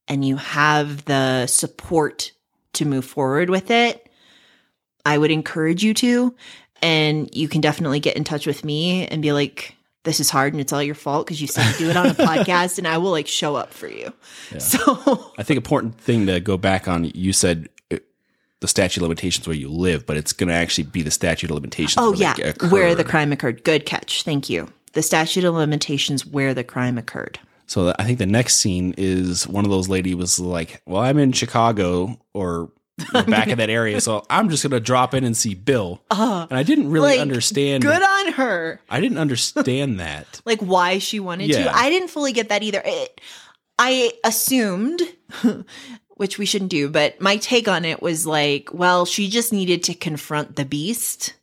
and you have the support to move forward with it, I would encourage you to. And you can definitely get in touch with me and be like, this is hard and it's all your fault because you said to do it on a podcast and I will like show up for you. So I think important thing to go back on, you said uh, the statute of limitations where you live, but it's going to actually be the statute of limitations. Oh where yeah, where the crime occurred. Good catch. Thank you. The statute of limitations where the crime occurred. So I think the next scene is one of those lady was like, "Well, I'm in Chicago or back of that area, so I'm just going to drop in and see Bill." and I didn't really Like, understand. Good on her. I didn't understand that. Like why she wanted Yeah. to. I didn't fully get that either. It, I assumed, which we shouldn't do, but my take on it was like, well, she just needed to confront the beast.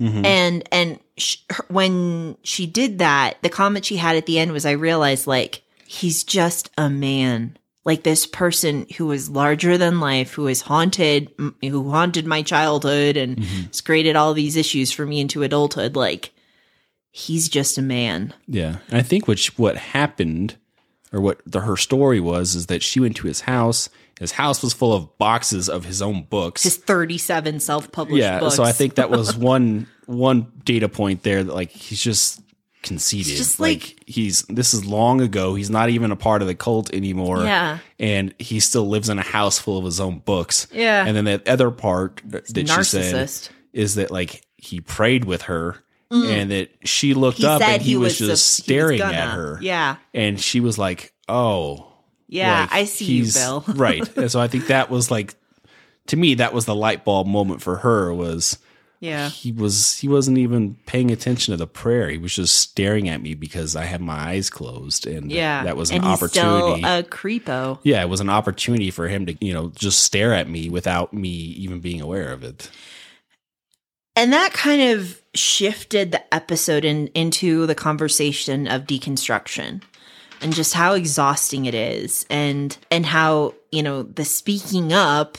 Mhm. And and sh- her, when she did that, the comment she had at the end was, "I realized like he's just a man, like this person who was larger than life, who is haunted, who haunted my childhood, and Mm-hmm. has created all these issues for me into adulthood. Like he's just a man." Yeah, and I think which what happened, or what the, her story was, is that she went to his house. His house was full of boxes of his own books. His thirty-seven self-published yeah, books. so I think that was one one data point there that like he's just conceited. just like, he's this is long ago. He's not even a part of the cult anymore. Yeah. and he still lives in a house full of his own books. Yeah. and then that other part that she said is that like he prayed with her and that she looked Mm. He up and he, he was, was just sup- he was staring at her. Yeah. And she was like, "Oh, Yeah, like, I see you, Bill. right. And so I think that was like to me that was the light bulb moment for her was Yeah. he was he wasn't even paying attention to the prayer. He was just staring at me because I had my eyes closed and Yeah. that was an and opportunity. Still a creepo. yeah, it was an opportunity for him to, you know, just stare at me without me even being aware of it. And that kind of shifted the episode in, into the conversation of deconstruction and just how exhausting it is and and how, you know, the speaking up,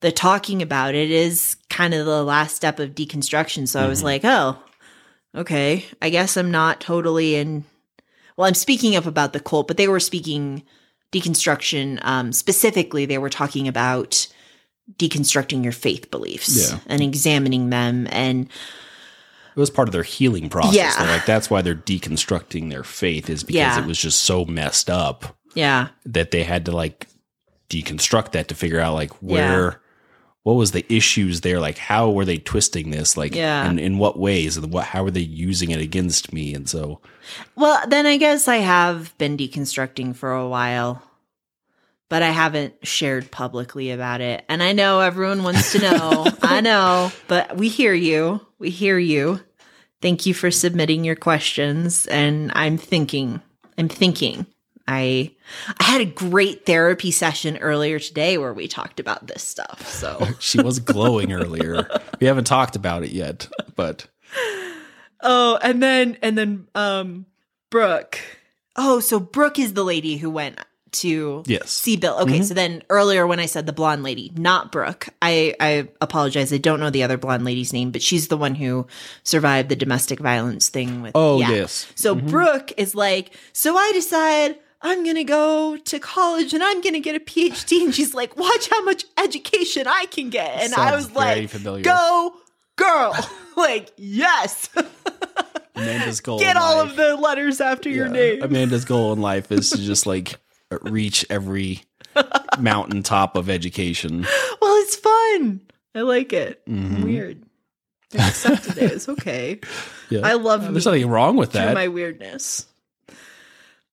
the talking about it is kind of the last step of deconstruction. So I was like, "Oh, okay. I guess I'm not totally in well, I'm speaking up about the cult, but they were speaking deconstruction um specifically they were talking about deconstructing your faith beliefs Yeah. and examining them and It was part of their healing process. Yeah. They're like that's why they're deconstructing their faith is because Yeah. it was just so messed up yeah that they had to like deconstruct that to figure out like where what was the issues there? Like how were they twisting this? Like Yeah. in, in what ways? And what how were they using it against me? And so well then i guess i have been deconstructing for a while but i haven't shared publicly about it. And i know everyone wants to know. I know but we hear you. We hear you. Thank you for submitting your questions. And i'm thinking i'm thinking i i had a great therapy session earlier today where we talked about this stuff so she was glowing earlier we haven't talked about it yet but Oh, and then and then um Brooke. Oh, so Brooke is the lady who went to Yes. see Bill. Okay, so then earlier when I said the blonde lady, not Brooke, I I apologize. I don't know the other blonde lady's name, but she's the one who survived the domestic violence thing with Oh, yeah. yes. So Brooke is like, so I decide I'm gonna go to college and I'm gonna get a PhD, and she's like, watch how much education I can get, and I was like, familiar. go girl, like yes. amanda's goal Get all life- of the letters after your name. amanda's goal in life is to just like reach every mountaintop of education well, it's fun. I like it. Mhm. Weird. I accepted it. It's okay. yeah I love there's nothing wrong with that my weirdness.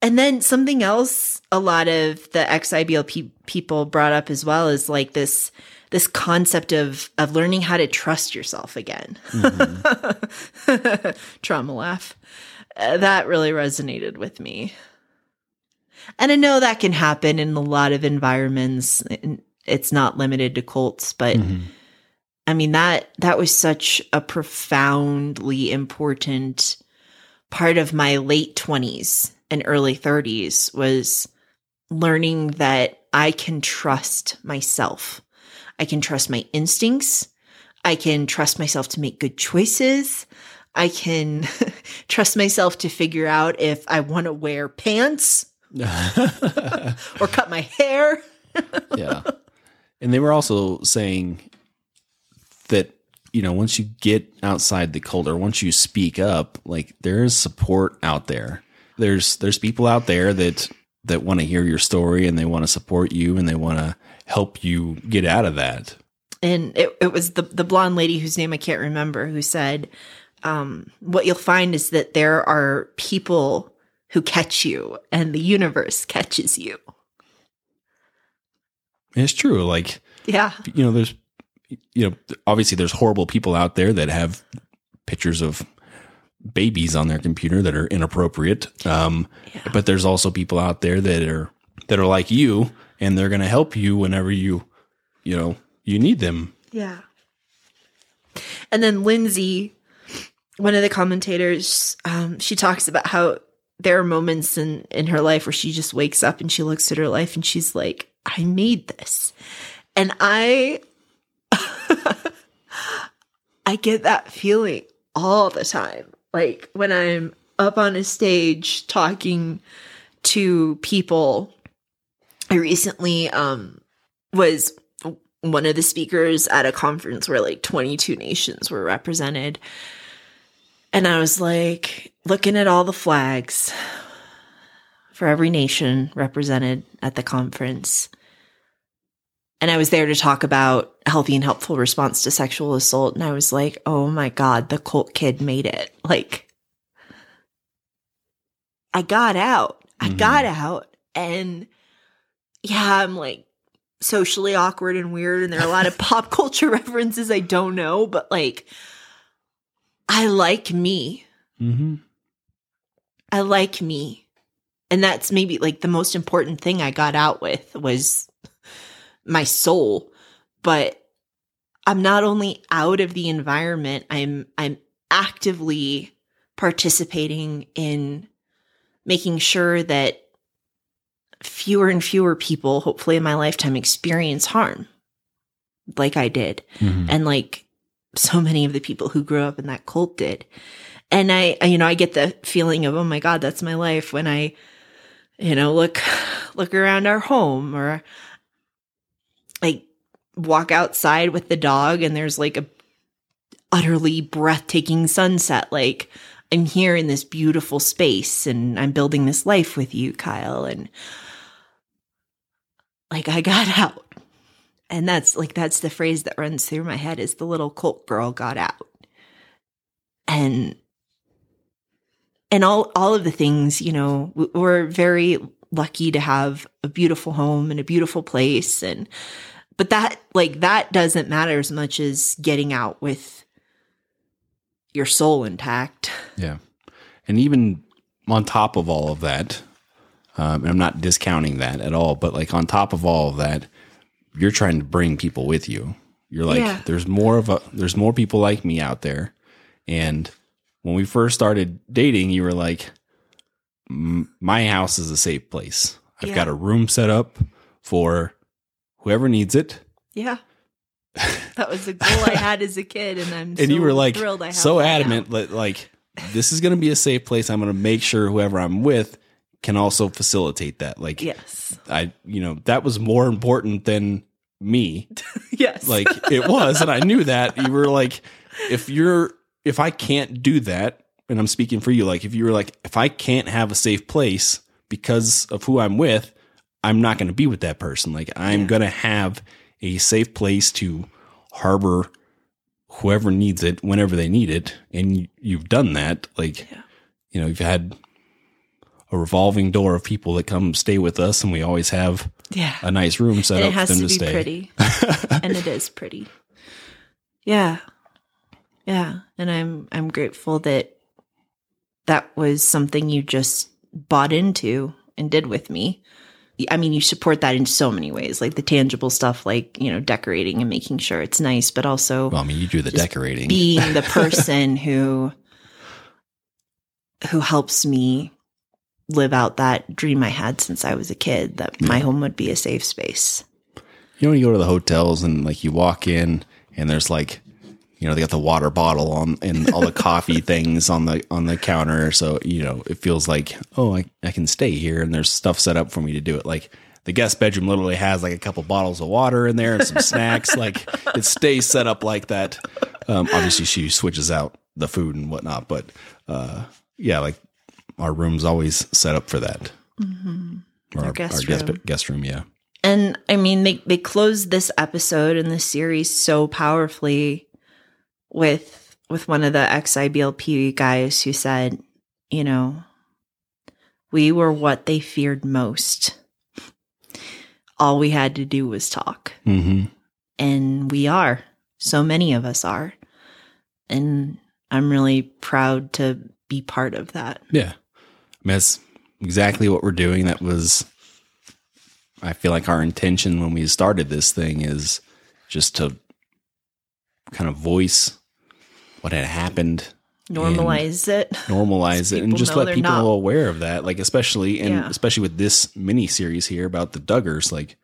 And then something else a lot of the ex-IBL pe- people brought up as well is like this this concept of of learning how to trust yourself again. Trauma laugh. Uh, that really resonated with me. And I know that can happen in a lot of environments. It's not limited to cults, but Mhm. I mean that that was such a profoundly important part of my late 20s and early 30s was learning that I can trust myself. I can trust my instincts. I can trust myself to make good choices. I can trust myself to figure out if I want to wear pants or cut my hair. yeah. And they were also saying that, you know, once you get outside the cult or once you speak up, like there is support out there. There's there's people out there that that want to hear your story and they want to support you and they want to help you get out of that. and it, it was the the blonde lady whose name I can't remember who said, um, "What you'll find is that there are people who catch you, and the universe catches you." It's true. Like, Yeah, you know, there's you know, obviously there's horrible people out there that have pictures of babies on their computer that are inappropriate. Um, but there's also people out there that are that are like you and they're going to help you whenever you you know, you need them. yeah. And then Lindsay, one of the commentators, um, she talks about how there are moments in in her life where she just wakes up and she looks at her life and she's like, "I made this," and I. I get that feeling all the time. Like when I'm up on a stage talking to people. I recently um was one of the speakers at a conference where like 22 nations were represented. And I was like looking at all the flags for every nation represented at the conference. And I was there to talk about healthy and helpful response to sexual assault. And I was like, oh my God, the cult kid made it. Like, I got out. I Mhm. got out. And yeah, I'm like socially awkward and weird. And there are a lot of pop culture references I don't know, but like, I like me. Mm-hmm. I like me. And that's maybe like the most important thing I got out with was my soul. But I'm not only out of the environment, I'm I'm actively participating in making sure that fewer and fewer people, hopefully in my lifetime, experience harm like I did Mm-hmm. and like so many of the people who grew up in that cult did. And I, I- you know, I get the feeling of, oh my God, that's my life when I, you know, look, look around our home or like walk outside with the dog and there's like a utterly breathtaking sunset. Like I'm here in this beautiful space and I'm building this life with you, Kyle. And like I got out. And that's like that's the phrase that runs through my head is the little cult girl got out. And and all all of the things, you know, we're very lucky to have a beautiful home and a beautiful place and but that like that doesn't matter as much as getting out with your soul intact. Yeah. And even on top of all of that, um, and I'm not discounting that at all, but like on top of all of that, you're trying to bring people with you. You're like, Yeah. there's more of a, there's more people like me out there. And when we first started dating, you were like, my house is a safe place. I've Yeah. got a room set up for whoever needs it. Yeah. That was a goal I had as a kid and I'm and you were like thrilled I have so adamant that like this is going to be a safe place i'm going to make sure whoever i'm with can also facilitate that like Yes. i you know that was more important than me Yes. like it was and i knew that you were like if you're if i can't do that and i'm speaking for you like if you were like if i can't have a safe place because of who i'm with i'm not going to be with that person. Like i'm Yeah. going to have a safe place to harbor whoever needs it whenever they need it. And you, you've done that. Like Yeah. you know you've had a revolving door of people that come stay with us and we always have yeah. a nice room set and up for them to to, be stay. pretty. And it is pretty. Yeah. Yeah. And i'm i'm grateful that that was something you just bought into and did with me i mean you support that in so many ways like the tangible stuff like you know decorating and making sure it's nice but also well i mean you do the decorating. being the person who who helps me live out that dream i had since i was a kid that my home would be a safe space. You know, when you go to the hotels and like you walk in and there's like, you know, they got the water bottle on and all the coffee things on the on the counter. So you know, it feels like, oh, I, I can stay here and there's stuff set up for me to do it. Like the guest bedroom literally has like a couple bottles of water in there and some snacks. Like it stays set up like that. Um, obviously, she switches out the food and whatnot, but uh, yeah, like our room's always set up for that. Or Our guest guest, room. guest room, yeah. And I mean, they they closed this episode and this series so powerfully with with one of the ex IBLP guys who said, you know, we were what they feared most. All we had to do was talk, Mm-hmm. and we are. So many of us are, and I'm really proud to be part of that. Yeah. I mean, that's exactly what we're doing. That was, I feel like our intention when we started this thing is just to kind of voice what had happened, Normalize it. normalize it, and just let people not- aware of that. Like, especially, and Yeah. especially with this mini series here about the Duggars, like,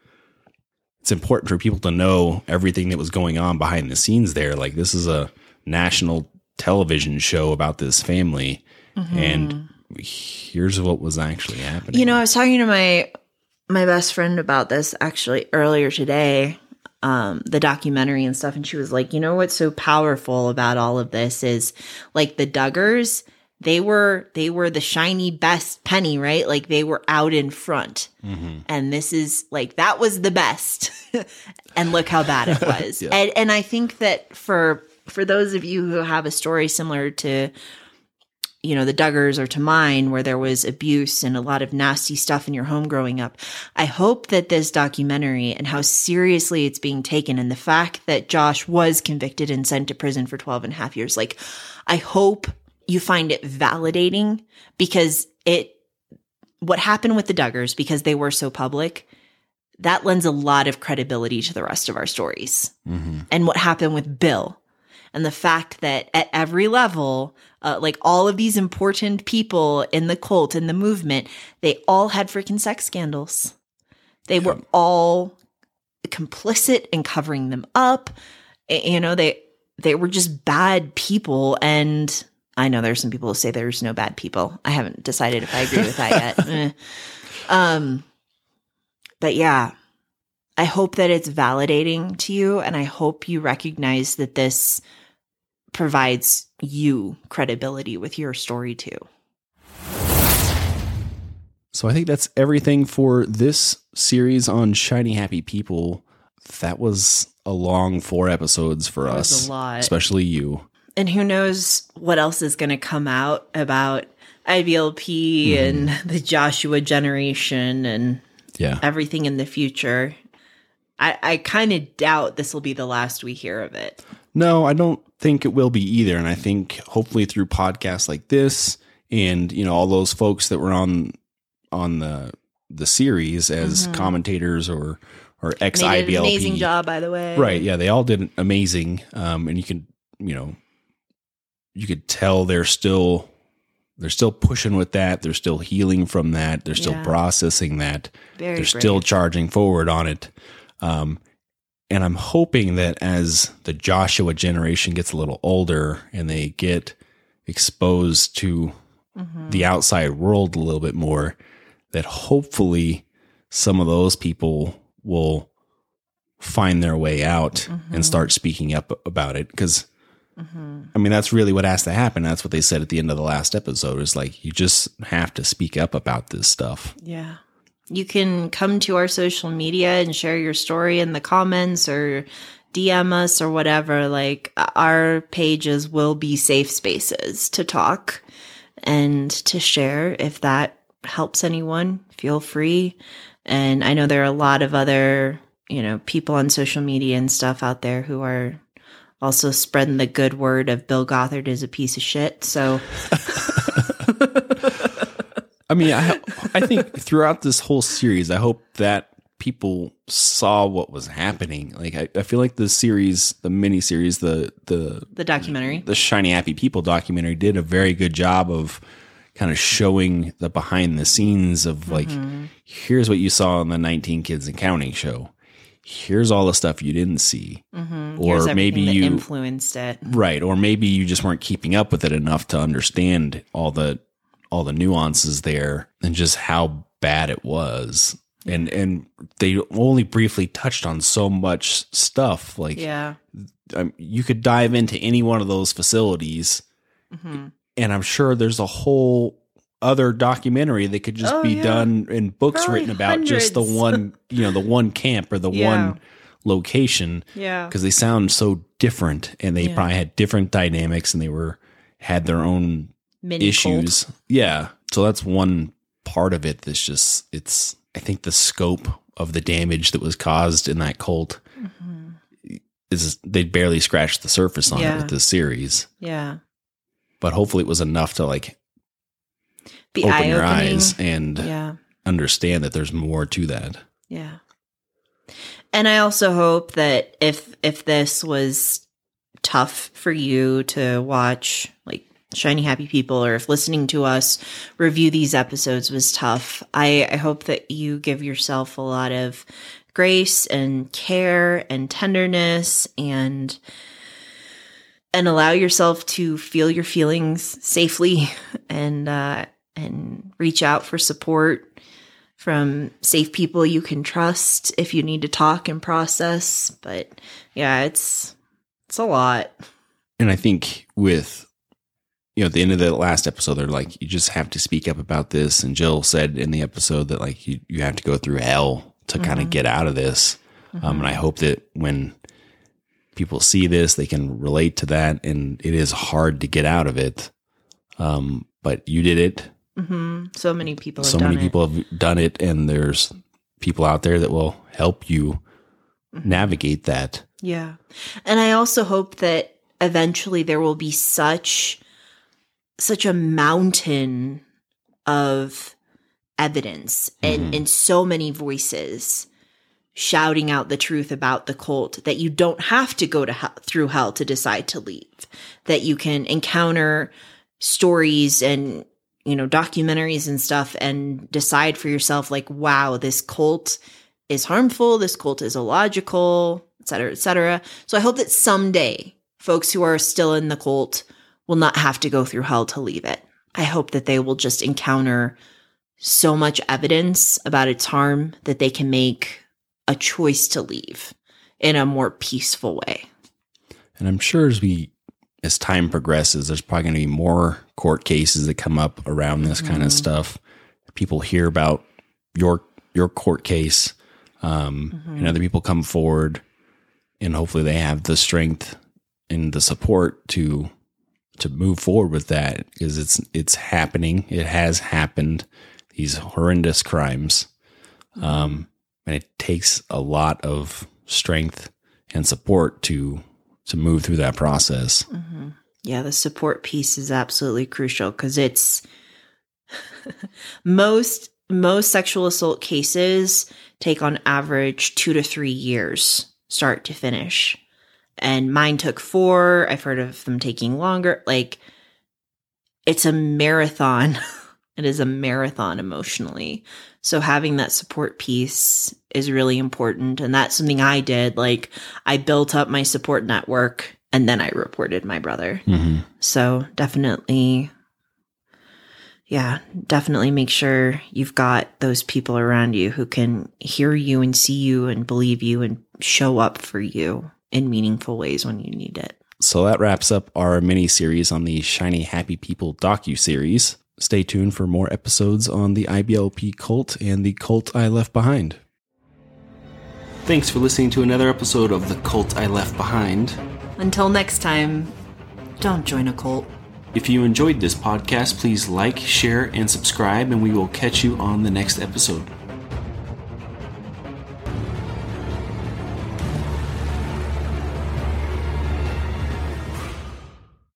it's important for people to know everything that was going on behind the scenes there. Like, this is a national television show about this family, and mm-hmm. here's what was actually happening. You know, I was talking to my my best friend about this actually earlier today, um, the documentary and stuff, and she was like, "You know what's so powerful about all of this is like the Duggars. they were they were the shiny best penny, right? Like they were out in front. Mm-hmm. And this is like that was the best. and look how bad it was. Yeah. And and I think that for for those of you who have a story similar to you know the Duggars or to mine where there was abuse and a lot of nasty stuff in your home growing up. I hope that this documentary and how seriously it's being taken and the fact that Josh was convicted and sent to prison for 12 and a half years like I hope you find it validating because it what happened with the Duggars because they were so public that lends a lot of credibility to the rest of our stories Mm-hmm. and what happened with Bill and the fact that at every level, uh, like all of these important people in the cult in the movement, they all had freaking sex scandals. They were all complicit in covering them up. You know, they they were just bad people and I know there's some people who say there's no bad people. I haven't decided if I agree with that yet. Eh. Um but yeah, I hope that it's validating to you and I hope you recognize that this provides you credibility with your story too. So I think that's everything for this series on shiny happy people. That was a long four episodes for That us, was a lot. especially you. And who knows what else is going to come out about IBLP hmm. and the Joshua generation and Yeah. everything in the future. I, I kind of doubt this will be the last we hear of it. No, I don't think it will be either. And I think hopefully through podcasts like this and, you know, all those folks that were on on the the series as commentators or or ex IBLP. amazing job, by the way. Right. Yeah, they all did amazing. Um, and you can, you know, you could tell they're still they're still pushing with that. They're still healing from that. They're still Yeah. processing that. Very they're brave. still charging forward on it. Um, and I'm hoping that as the Joshua generation gets a little older and they get exposed to Mm-hmm. the outside world a little bit more, that hopefully some of those people will find their way out Mm-hmm. and start speaking up about it. Because, I mean, that's really what has to happen. That's what they said at the end of the last episode is like, you just have to speak up about this stuff. Yeah. You can come to our social media and share your story in the comments or DM us or whatever. Like uh, our pages will be safe spaces to talk and to share. If that helps anyone, feel free. And I know there are a lot of other, you know, people on social media and stuff out there who are also spreading the good word of Bill Gothard is a piece of shit. So I mean, I, I think throughout this whole series, I hope that people saw what was happening. Like, I, I feel like the series, the mini series, the the the documentary. the Shiny Happy People documentary did a very good job of kind of showing the behind the scenes of like, mm-hmm. here's what you saw on the 19 Kids and Counting show. Here's all the stuff you didn't see, mm-hmm. Here's or maybe you influenced it. right, or maybe you just weren't keeping up with it enough to understand all the all the nuances there and just how bad it was. And and they only briefly touched on so much stuff. Like Yeah. um, you could dive into any one of those facilities, Mm-hmm. and I'm sure there's a whole other documentary that could just Oh, be yeah. done in books Probably written about just the one, you know, the one camp or the Yeah. one location Yeah. because they sound so different and they Yeah. probably had different dynamics and they were had their own Mini issues. Yeah. So that's one part of it that's just it's I think the scope of the damage that was caused in that cult is they barely scratched the surface on it Mm-hmm. With this series. Yeah. But hopefully it was enough to like Be open your eyes and Yeah. understand that there's more to that. Yeah. And I also hope that if if this was tough for you to watch Shiny Happy People or if listening to us review these episodes was tough, I, I hope that you give yourself a lot of grace and care and tenderness and and allow yourself to feel your feelings safely and uh and reach out for support from safe people you can trust if you need to talk and process. But yeah, it's it's a lot. And I think with you know, at the end of the last episode, they're like, you just have to speak up about this. And Jill said in the episode that like you, you have to go through hell to kind of get out of this. Um, and I hope that when people see this, they can relate to that. And it is hard to get out of it. Um, but you did it. hmm So many people have so done many it. people have done it, and there's people out there that will help you Mm-hmm. navigate that. Yeah. And I also hope that eventually there will be such such a mountain of evidence and, mm-hmm. and so many voices shouting out the truth about the cult that you don't have to go to hell, through hell to decide to leave that you can encounter stories and you know documentaries and stuff and decide for yourself like wow this cult is harmful this cult is illogical et cetera et cetera. So i hope that someday folks who are still in the cult will not have to go through hell to leave it. I hope that they will just encounter so much evidence about its harm that they can make a choice to leave in a more peaceful way. And I'm sure as we as time progresses, there's probably going to be more court cases that come up around this kind of stuff. People hear about your your court case, um, and other people come forward, and hopefully they have the strength and the support to to move forward with that because it's it's happening. It has happened. These horrendous crimes, um, and it takes a lot of strength and support to to move through that process. Yeah, the support piece is absolutely crucial because it's most most sexual assault cases take on average two to three years start to finish. And mine took four. I've heard of them taking longer. Like it's a marathon. it is a marathon emotionally. So having that support piece is really important. And that's something I did. Like I built up my support network and then I reported my brother. Mm-hmm. So definitely, yeah, definitely make sure you've got those people around you who can hear you and see you and believe you and show up for you in meaningful ways when you need it. So that wraps up our mini series on the Shiny Happy People docu series. Stay tuned for more episodes on the IBLP cult and the cult I left behind. Thanks for listening to another episode of The Cult I Left Behind. Until next time, don't join a cult. If you enjoyed this podcast, please like, share, and subscribe, and we will catch you on the next episode.